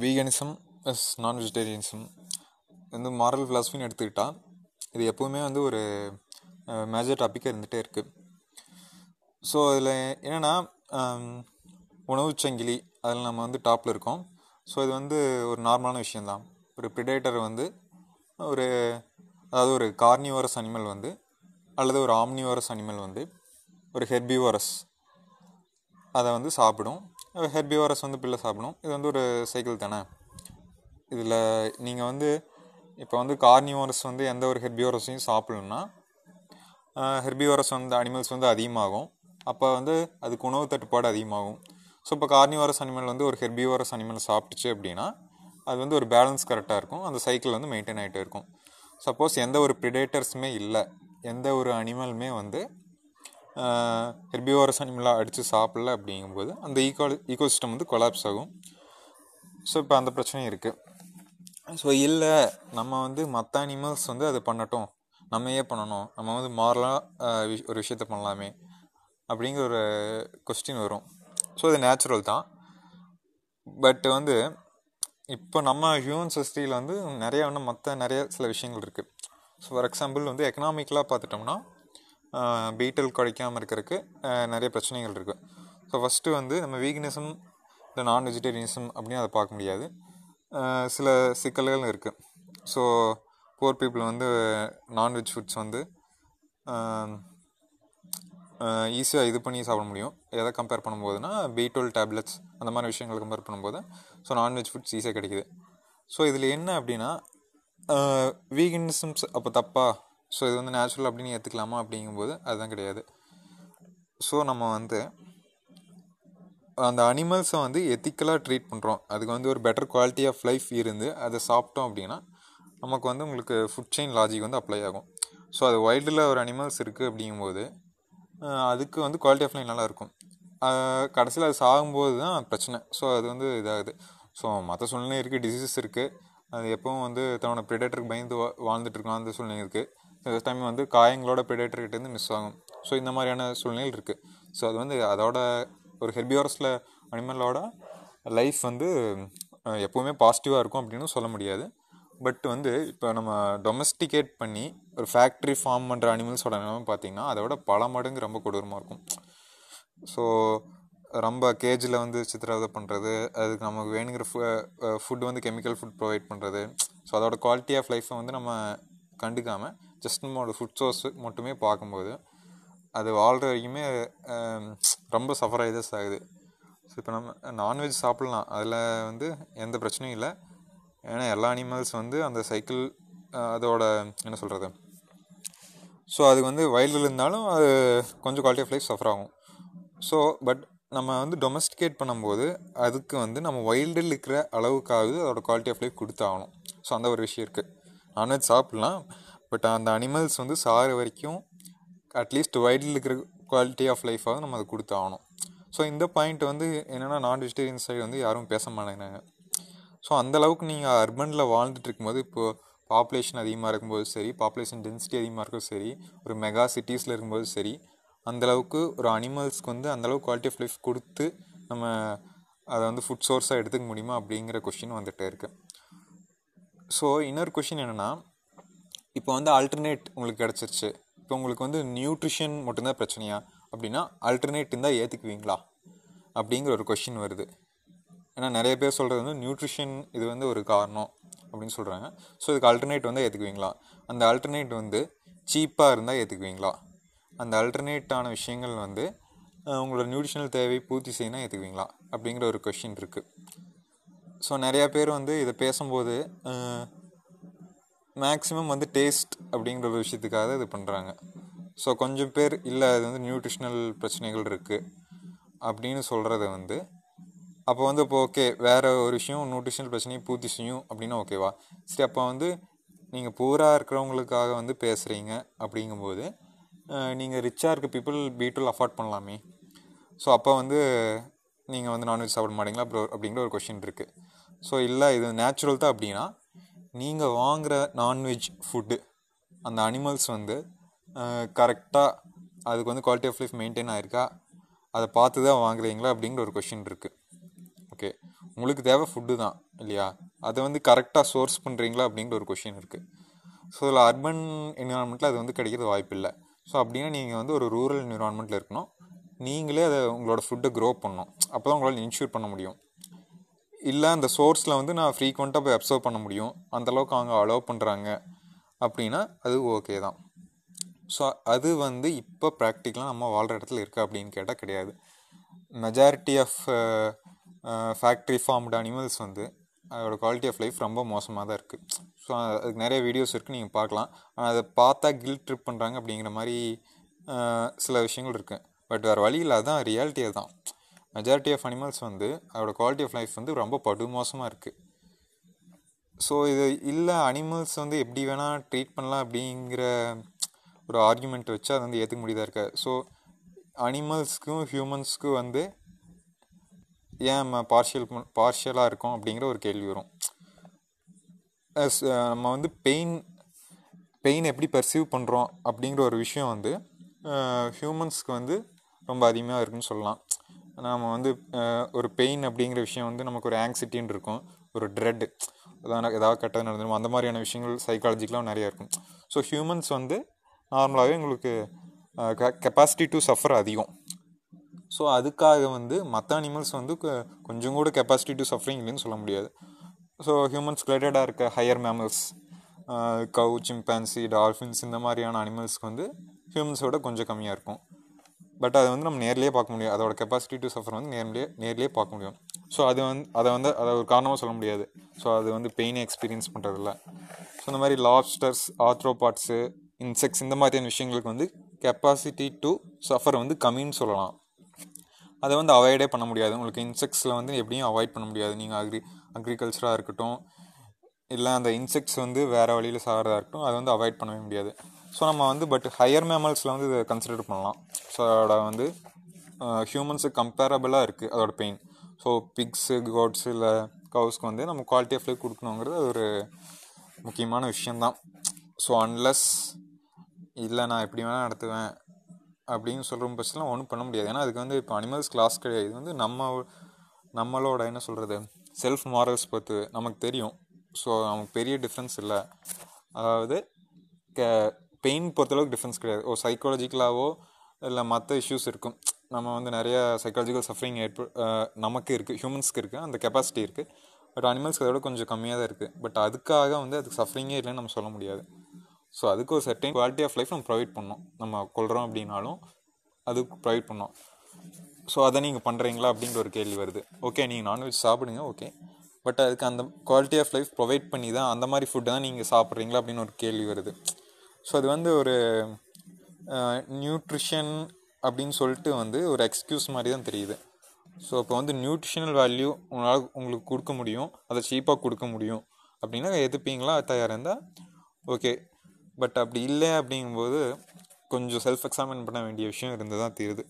Veganism எஸ் நான் vegetarianism வந்து மாரல் ஃபிலாசபின்னு எடுத்துக்கிட்டால் இது எப்போவுமே வந்து ஒரு மேஜர் டாப்பிக்காக இருந்துகிட்டே இருக்குது ஸோ அதில் என்னென்னா உணவுச் சங்கிலி அதில் நம்ம வந்து டாப்பில் இருக்கோம். ஸோ இது வந்து ஒரு நார்மலான விஷயந்தான் ஒரு ப்ரிடேட்டர் வந்து ஒரு அதாவது ஒரு கார்னிவோரஸ் அனிமல் வந்து அல்லது ஒரு ஆம்னிவோரஸ் அனிமல் வந்து ஒரு ஹெர்பிவோரஸ் அதை வந்து சாப்பிடும். ஹெர்பிவாரஸ் வந்து பிள்ளை சாப்பிடும். இது வந்து ஒரு சைக்கிள் தானே? இதில் நீங்கள் வந்து இப்போ வந்து கார்னிவோரஸ் வந்து எந்த ஒரு ஹெர்பியோரஸையும் சாப்பிடணும்னா ஹெர்பியோரஸ் வந்து அனிமல்ஸ் வந்து அதிகமாகும். அப்போ வந்து அதுக்கு உணவு தட்டுப்பாடு அதிகமாகும். ஸோ இப்போ கார்னிவாரஸ் அனிமல் வந்து ஒரு ஹெர்பியோரஸ் அனிமல் சாப்பிட்டுச்சு அப்படின்னா அது வந்து ஒரு பேலன்ஸ் கரெக்டாக இருக்கும். அந்த சைக்கிள் வந்து மெயின்டைன் ஆகிட்டே இருக்கும். சப்போஸ் எந்த ஒரு ப்ரிடேட்டர்ஸுமே இல்லை. எந்த ஒரு அனிமலுமே வந்து ஹெர்பியோரஸ் அனிமலாக அடித்து சாப்பிடல அப்படிங்கும்போது அந்த ஈகோ ஈகோசிஸ்டம் வந்து கொலாப்ஸ் ஆகும். ஸோ இப்போ அந்த பிரச்சனையும் இருக்குது ஸோ இல்லை நம்ம வந்து மற்ற அனிமல்ஸ் வந்து அது பண்ணட்டும். நம்ம ஏன் பண்ணணும்? நம்ம வந்து மாரலாக ஒரு விஷயத்த பண்ணலாமே அப்படிங்கிற ஒரு கொஸ்டின் வரும். ஸோ இது நேச்சுரல் தான். பட் வந்து இப்போ நம்ம ஹியூமன் சொசைட்டியில் வந்து நிறைய இன்னும் மற்ற நிறைய சில விஷயங்கள் இருக்குது ஸோ ஃபார் எக்ஸாம்பிள் வந்து எக்கனாமிக்கலாக பார்த்துட்டோம்னா பீட்டல் குறைக்காமல் இருக்கிறதுக்கு நிறைய பிரச்சனைகள் இருக்குது ஸோ ஃபஸ்ட்டு வந்து நம்ம வீக்னஸும் இல்லை நான் வெஜிடேரியனிசம் அப்படின்னு அதை பார்க்க முடியாது. சில சிக்கல்கள் இருக்குது ஸோ போர் பீப்புள் வந்து நான்வெஜ் ஃபுட்ஸ் வந்து ஈஸியாக இது பண்ணி சாப்பிட முடியும். எதை கம்பேர் பண்ணும்போதுனா பீட்டோல் டேப்லெட்ஸ் அந்த மாதிரி விஷயங்களை கம்பேர் பண்ணும்போது ஸோ நான்வெஜ் ஃபுட்ஸ் ஈஸியாக கிடைக்குது. ஸோ இதில் என்ன அப்படின்னா வீகனிசம்ஸ் அப்போ தப்பா? ஸோ இது வந்து நேச்சுரல் அப்படின்னு ஏற்றுக்கலாமா அப்படிங்கும்போது அதுதான் கிடையாது. ஸோ நம்ம வந்து அந்த அனிமல்ஸை வந்து எத்திக்கலாக ட்ரீட் பண்ணுறோம் அதுக்கு வந்து ஒரு பெட்டர் குவாலிட்டி ஆஃப் லைஃப் இருந்து அதை சாப்பிட்டோம் அப்படின்னா நமக்கு வந்து உங்களுக்கு ஃபுட் செயின் லாஜிக் வந்து அப்ளை ஆகும். ஸோ அது வைல்டில் ஒரு அனிமல்ஸ் இருக்குது அப்படிங்கும்போது அதுக்கு வந்து குவாலிட்டி ஆஃப் லைஃப் நல்லாயிருக்கும் கடைசியில் அது சாகும்போது தான் பிரச்சனை. ஸோ அது வந்து இதாகுது. ஸோ மற்ற சூழ்நிலை இருக்குது டிசீசஸ் இருக்குது அது எப்பவும் வந்து தன்னோட ப்ரிடேட்டருக்கு பயந்து வாழ்ந்துட்டு இருக்கலாம் அந்த சூழ்நிலை இருக்குது சில டைம் வந்து காயங்களோட பிடேட்டர்கிட்டேருந்து மிஸ் ஆகும். ஸோ இந்த மாதிரியான சூழ்நிலைகள் இருக்குது ஸோ அது வந்து அதோட ஒரு ஹெர்பியோரஸில் அனிமலோட லைஃப் வந்து எப்போவுமே பாசிட்டிவாக இருக்கும் அப்படின்னு சொல்ல முடியாது. பட் வந்து இப்போ நம்ம டொமஸ்டிகேட் பண்ணி ஒரு ஃபேக்ட்ரி ஃபார்ம் பண்ணுற அனிமல்ஸோட நிலைமை பார்த்திங்கன்னா அதோட பல மடங்கு ரொம்ப கொடூரமாக இருக்கும். ஸோ ரொம்ப கேஜில் வந்து சித்திரவதை பண்ணுறது அதுக்கு நமக்கு வேணுங்கிற ஃபு ஃபுட் வந்து கெமிக்கல் ஃபுட் ப்ரொவைட் பண்ணுறது ஸோ அதோட குவாலிட்டி ஆஃப் லைஃப்பை வந்து நம்ம கண்டுக்காமல் ஜஸ்ட் நம்மளோட ஃபுட் சோர்ஸ் மட்டுமே பார்க்கும்போது அது வாழ்கிற வரைக்குமே ரொம்ப சஃபர் ஆகிதான் ஆகுது ஸோ இப்போ நம்ம நான்வெஜ் சாப்பிட்லாம். அதில் வந்து எந்த பிரச்சனையும் இல்லை. ஏன்னா எல்லா அனிமல்ஸ் வந்து அந்த சைக்கிள் அதோட என்ன சொல்கிறது ஸோ அதுக்கு வந்து வயலில் இருந்தாலும் அது கொஞ்சம் குவாலிட்டி ஆஃப் லைஃப் சஃபர் ஆகும். ஸோ பட் நம்ம வந்து டொமஸ்டிகேட் பண்ணும்போது அதுக்கு வந்து நம்ம வைல்டில் இருக்கிற அளவுக்காவது அதோட குவாலிட்டி ஆஃப் லைஃப் கொடுத்தாகணும். ஸோ அந்த ஒரு விஷயம் இருக்குது நான்வெஜ் சாப்பிட்லாம். பட் அந்த அனிமல்ஸ் வந்து சாகிற வரைக்கும் அட்லீஸ்ட் வைல்டில் இருக்கிற குவாலிட்டி ஆஃப் லைஃபாக நம்ம அதை கொடுத்தாகணும். ஸோ இந்த பாயிண்ட் வந்து என்னென்னா நான் வெஜிடேரியன் சைடு வந்து யாரும் பேச மாட்டேங்கிறாங்க. ஸோ அந்தளவுக்கு நீங்கள் அர்பனில் வாழ்ந்துட்டு இருக்கும்போது இப்போது பாப்புலேஷன் அதிகமாக இருக்கும்போது சரி பாப்புலேஷன் டென்சிட்டி அதிகமாக இருக்கும் சரி ஒரு மெகா சிட்டிஸில் இருக்கும்போது சரி அந்தளவுக்கு ஒரு அனிமல்ஸ்க்கு வந்து அந்தளவுக்கு குவாலிட்டி ஆஃப் லைஃப் கொடுத்து நம்ம அதை வந்து ஃபுட் சோர்ஸாக எடுத்துக்க முடியுமா அப்படிங்கிற கொஷின் வந்துகிட்டே இருக்குது ஸோ இன்னொரு கொஷின் என்னென்னா இப்போ வந்து ஆல்டர்னேட் உங்களுக்கு கிடச்சிருச்சு. இப்போ உங்களுக்கு வந்து நியூட்ரிஷன் மட்டும்தான் பிரச்சனையா? அப்படின்னா ஆல்டர்னேட் இருந்தால் ஏற்றுக்குவீங்களா அப்படிங்கிற ஒரு கொஷின் வருது. ஏன்னா நிறைய பேர் சொல்கிறது வந்து நியூட்ரிஷன் இது வந்து ஒரு காரணம் அப்படின்னு சொல்கிறாங்க ஸோ இதுக்கு ஆல்டர்னேட் வந்து ஏற்றுக்குவீங்களா அந்த ஆல்டர்னேட் வந்து சீப்பாக இருந்தால் ஏற்றுக்குவீங்களா அந்த ஆல்டர்னேட்டான விஷயங்கள் வந்து உங்களோட நியூட்ரிஷனல் தேவை பூர்த்தி செய்யணும் ஏற்றுக்குவீங்களா அப்படிங்கிற ஒரு கொஷின் இருக்குது ஸோ நிறையா பேர் வந்து இதை பேசும்போது மேக்ஸிமம் வந்து டேஸ்ட் அப்படிங்கிற ஒரு விஷயத்துக்காக இது பண்ணுறாங்க ஸோ கொஞ்சம் பேர் இல்லை அது வந்து நியூட்ரிஷனல் பிரச்சனைகள் இருக்குது அப்படின்னு சொல்கிறத வந்து அப்போ வந்து இப்போ ஓகே வேறு ஒரு விஷயம் நியூட்ரிஷனல் பிரச்சனையை பூர்த்தி செய்யும் அப்படின்னா ஓகேவா சரி அப்போ வந்து நீங்கள் பூராக இருக்கிறவங்களுக்காக வந்து பேசுகிறீங்க அப்படிங்கும்போது நீங்கள் ரிச்சாக இருக்க பீப்புள் பீட்டுல் அஃபோர்ட் பண்ணலாமே. ஸோ அப்போ வந்து நீங்கள் வந்து நான்வெஜ் சாப்பிட மாட்டீங்களா அப்படி அப்படிங்கிற ஒரு கொஷின் இருக்குது ஸோ இல்லை இது நேச்சுரல் தான் அப்படின்னா நீங்கள் வாங்குகிற நான்வெஜ் ஃபுட்டு அந்த அனிமல்ஸ் வந்து கரெக்டாக அதுக்கு வந்து குவாலிட்டி ஆஃப் லைஃப் மெயின்டைன் ஆகிருக்கா அதை பார்த்து தான் வாங்குறீங்களா? அப்படிங்கிற ஒரு கொஷின் இருக்குது ஓகே உங்களுக்கு தேவை ஃபுட்டு தான் இல்லையா? அதை வந்து கரெக்டாக சோர்ஸ் பண்ணுறீங்களா அப்படிங்கிற ஒரு கொஷின் இருக்குது ஸோ அதில் அர்பன் என்விரான்மெண்ட்டில் அது வந்து கிடைக்கிறது வாய்ப்பு இல்லை. ஸோ அப்படின்னா நீங்கள் வந்து ஒரு ரூரல் என்விரான்மெண்ட்டில் இருக்கணும். நீங்களே அதை உங்களோட ஃபுட்டை க்ரோ பண்ணணும். அப்போ தான் உங்களால் இன்ஷூர் பண்ண முடியும். இல்லை அந்த சோர்ஸில் வந்து நான் ஃப்ரீக்வெண்ட்டாக போய் அப்சர்வ் பண்ண முடியும். அந்தளவுக்கு அவங்க அலோவ் பண்ணுறாங்க அப்படின்னா அது ஓகே தான். ஸோ அது வந்து இப்போ ப்ராக்டிக்கலாக நம்ம வாழ்கிற இடத்துல இருக்கா அப்படின்னு கேட்டால் கிடையாது. Majority of factory farmed animals வந்து அதோட குவாலிட்டி ஆஃப் லைஃப் ரொம்ப மோசமாக தான் இருக்குது ஸோ அதுக்கு நிறைய வீடியோஸ் இருக்குது நீங்கள் பார்க்கலாம். ஆனால் அதை பார்த்தா கில் ட்ரிப் பண்ணுறாங்க அப்படிங்கிற மாதிரி சில விஷயங்கள் இருக்குது பட் வேறு வழி இல்லை அதுதான் ரியாலிட்டி அதுதான் மெஜாரிட்டி ஆஃப் அனிமல்ஸ் வந்து அதோடய குவாலிட்டி ஆஃப் லைஃப் வந்து ரொம்ப படுமோசமாக இருக்குது ஸோ இது இல்லை அனிமல்ஸ் வந்து எப்படி வேணால் ட்ரீட் பண்ணலாம் அப்படிங்கிற ஒரு ஆர்குமெண்ட் வச்சு அதை வந்து ஏற்றுக்க முடியுதாக இருக்க ஸோ அனிமல்ஸ்க்கும் ஹியூமன்ஸ்க்கும் வந்து ஏன் நம்ம பார்ஷியல் பார்ஷியலாக இருக்கோம் அப்படிங்கிற ஒரு கேள்வி வரும். நம்ம வந்து பெயின் பெயின் எப்படி பர்சீவ் பண்ணுறோம் அப்படிங்கிற ஒரு விஷயம் வந்து ஹியூமன்ஸ்க்கு வந்து ரொம்ப அதிகமாக இருக்குன்னு சொல்லலாம். நாம் வந்து ஒரு பெயின் அப்படிங்கிற விஷயம் வந்து நமக்கு ஒரு ஆங்ஸைட்டின்னு இருக்கும். ஒரு ட்ரெட் அதான் ஏதாவது கெட்டது நடந்துடும் அந்த மாதிரியான விஷயங்கள் சைக்காலஜிக்கலாக நிறையா இருக்கும். ஸோ ஹியூமன்ஸ் வந்து நார்மலாகவே உங்களுக்கு கெப்பாசிட்டி டு சஃபர் அதிகம். ஸோ அதுக்காக வந்து மற்ற அனிமல்ஸ் வந்து கொஞ்சம் கூட கெப்பாசிட்டி டு சஃபரிங் இல்லைன்னு சொல்ல முடியாது. ஸோ ஹியூமன்ஸ் ரிலேட்டடாக இருக்க higher mammals cow chimpanzee dolphins இந்த மாதிரியான அனிமல்ஸ்க்கு வந்து ஹியூமன்ஸோட கொஞ்சம் கம்மியாக இருக்கும். பட் அதை வந்து நம்ம நேர்லேயே பார்க்க முடியும். அதோட கெப்பாசிட்டி டு சஃபர் வந்து நேர்லேயே நேர்லேயே பார்க்க முடியும். ஸோ அது வந்து அதை வந்து அதை ஒரு காரணமாக சொல்ல முடியாது. ஸோ அது வந்து பெயினை எக்ஸ்பீரியன்ஸ் பண்ணுறதில்ல ஸோ இந்த மாதிரி லாப்ஸ்டர்ஸ் ஆத்ரோபாட்ஸு இன்செக்ட்ஸ் இந்த மாதிரியான விஷயங்களுக்கு வந்து கெப்பாசிட்டி டு சஃபர் வந்து கம்மின்னு சொல்லலாம். அதை வந்து அவாய்டே பண்ண முடியாது. உங்களுக்கு இன்செக்ட்ஸில் வந்து எப்படியும் அவாய்ட் பண்ண முடியாது. நீங்கள் அக்ரி அக்ரிகல்ச்சராக இருக்கட்டும் இல்லை அந்த இன்செக்ட்ஸ் வந்து வேறு வழியில் சாகிறதா இருக்கட்டும் அதை வந்து அவாய்ட் பண்ணவே முடியாது. ஸோ நம்ம வந்து பட் ஹையர் மேமல்ஸில் வந்து இதை கன்சிடர் பண்ணலாம். ஸோ அதோட வந்து ஹியூமன்ஸுக்கு கம்பேரபிளாக இருக்குது அதோட பெயின் ஸோ பிக்ஸு கோட்ஸு இல்லை கவுஸ்க்கு வந்து நம்ம குவாலிட்டி ஆஃப் லைஃப் கொடுக்கணுங்கிறது ஒரு முக்கியமான விஷயந்தான் ஸோ அன்லஸ் இல்லை நான் எப்படி வேணால் நடத்துவேன் அப்படின்னு சொல்கிற பட்சத்தில் ஒன்றும் பண்ண முடியாது. ஏன்னா அதுக்கு வந்து இப்போ அனிமல்ஸ் கிளாஸ் கிடையாது. இது வந்து நம்ம நம்மளோட என்ன சொல்கிறது செல்ஃப் மாரல்ஸ் பொறுத்து நமக்கு தெரியும். ஸோ நமக்கு பெரிய டிஃப்ரென்ஸ் இல்லை. அதாவது க பெயின் பொறுத்தளவுக்கு டிஃப்ரென்ஸ் கிடையாது. ஓ சைக்காலஜிக்கலாவோ இல்லை மற்ற இஷ்யூஸ் இருக்கும். நம்ம வந்து நிறைய சைக்காலஜிக்கல் சஃபரிங் ஏற்ப நமக்கு இருக்குது ஹியூமன்ஸ்க்கு இருக்குது அந்த கெப்பாசிட்டி இருக்குது பட் அனிமல்ஸ்க்கு அதோட கொஞ்சம் கம்மியாக தான் இருக்குது பட் அதுக்காக வந்து அதுக்கு சஃபரிங்கே இல்லைன்னு நம்ம சொல்ல முடியாது. ஸோ அதுக்கு ஒரு சர்டைன் குவாலிட்டி ஆஃப் லைஃப் நம்ம ப்ரொவைட் பண்ணோம் நம்ம கொள்கிறோம் அப்படின்னாலும் அதுக்கு ப்ரொவைட் பண்ணோம் ஸோ அதை நீங்கள் பண்ணுறீங்களா அப்படின்ற ஒரு கேள்வி வருது. ஓகே நீங்கள் நான்வெஜ் சாப்பிடுங்க ஓகே பட் அதுக்கு அந்த குவாலிட்டி ஆஃப் லைஃப் ப்ரொவைட் பண்ணி தான் அந்த மாதிரி ஃபுட்டை தான் நீங்கள் சாப்பிட்றீங்களா அப்படின்னு ஒரு கேள்வி வருது. ஸோ அது வந்து ஒரு நியூட்ரிஷன் அப்படின்னு சொல்லிட்டு வந்து ஒரு எக்ஸ்கியூஸ் மாதிரி தான் தெரியுது. ஸோ இப்போ வந்து நியூட்ரிஷனல் வேல்யூ உங்களால் உங்களுக்கு கொடுக்க முடியும். அதை சீப்பாக கொடுக்க முடியும். அப்படின்னா எதுப்பீங்களா தயாராக இருந்தால் ஓகே பட் அப்படி இல்லை அப்படிங்கும்போது கொஞ்சம் செல்ஃப் எக்ஸாமின் பண்ண வேண்டிய விஷயம் இருந்து தான் தீருது.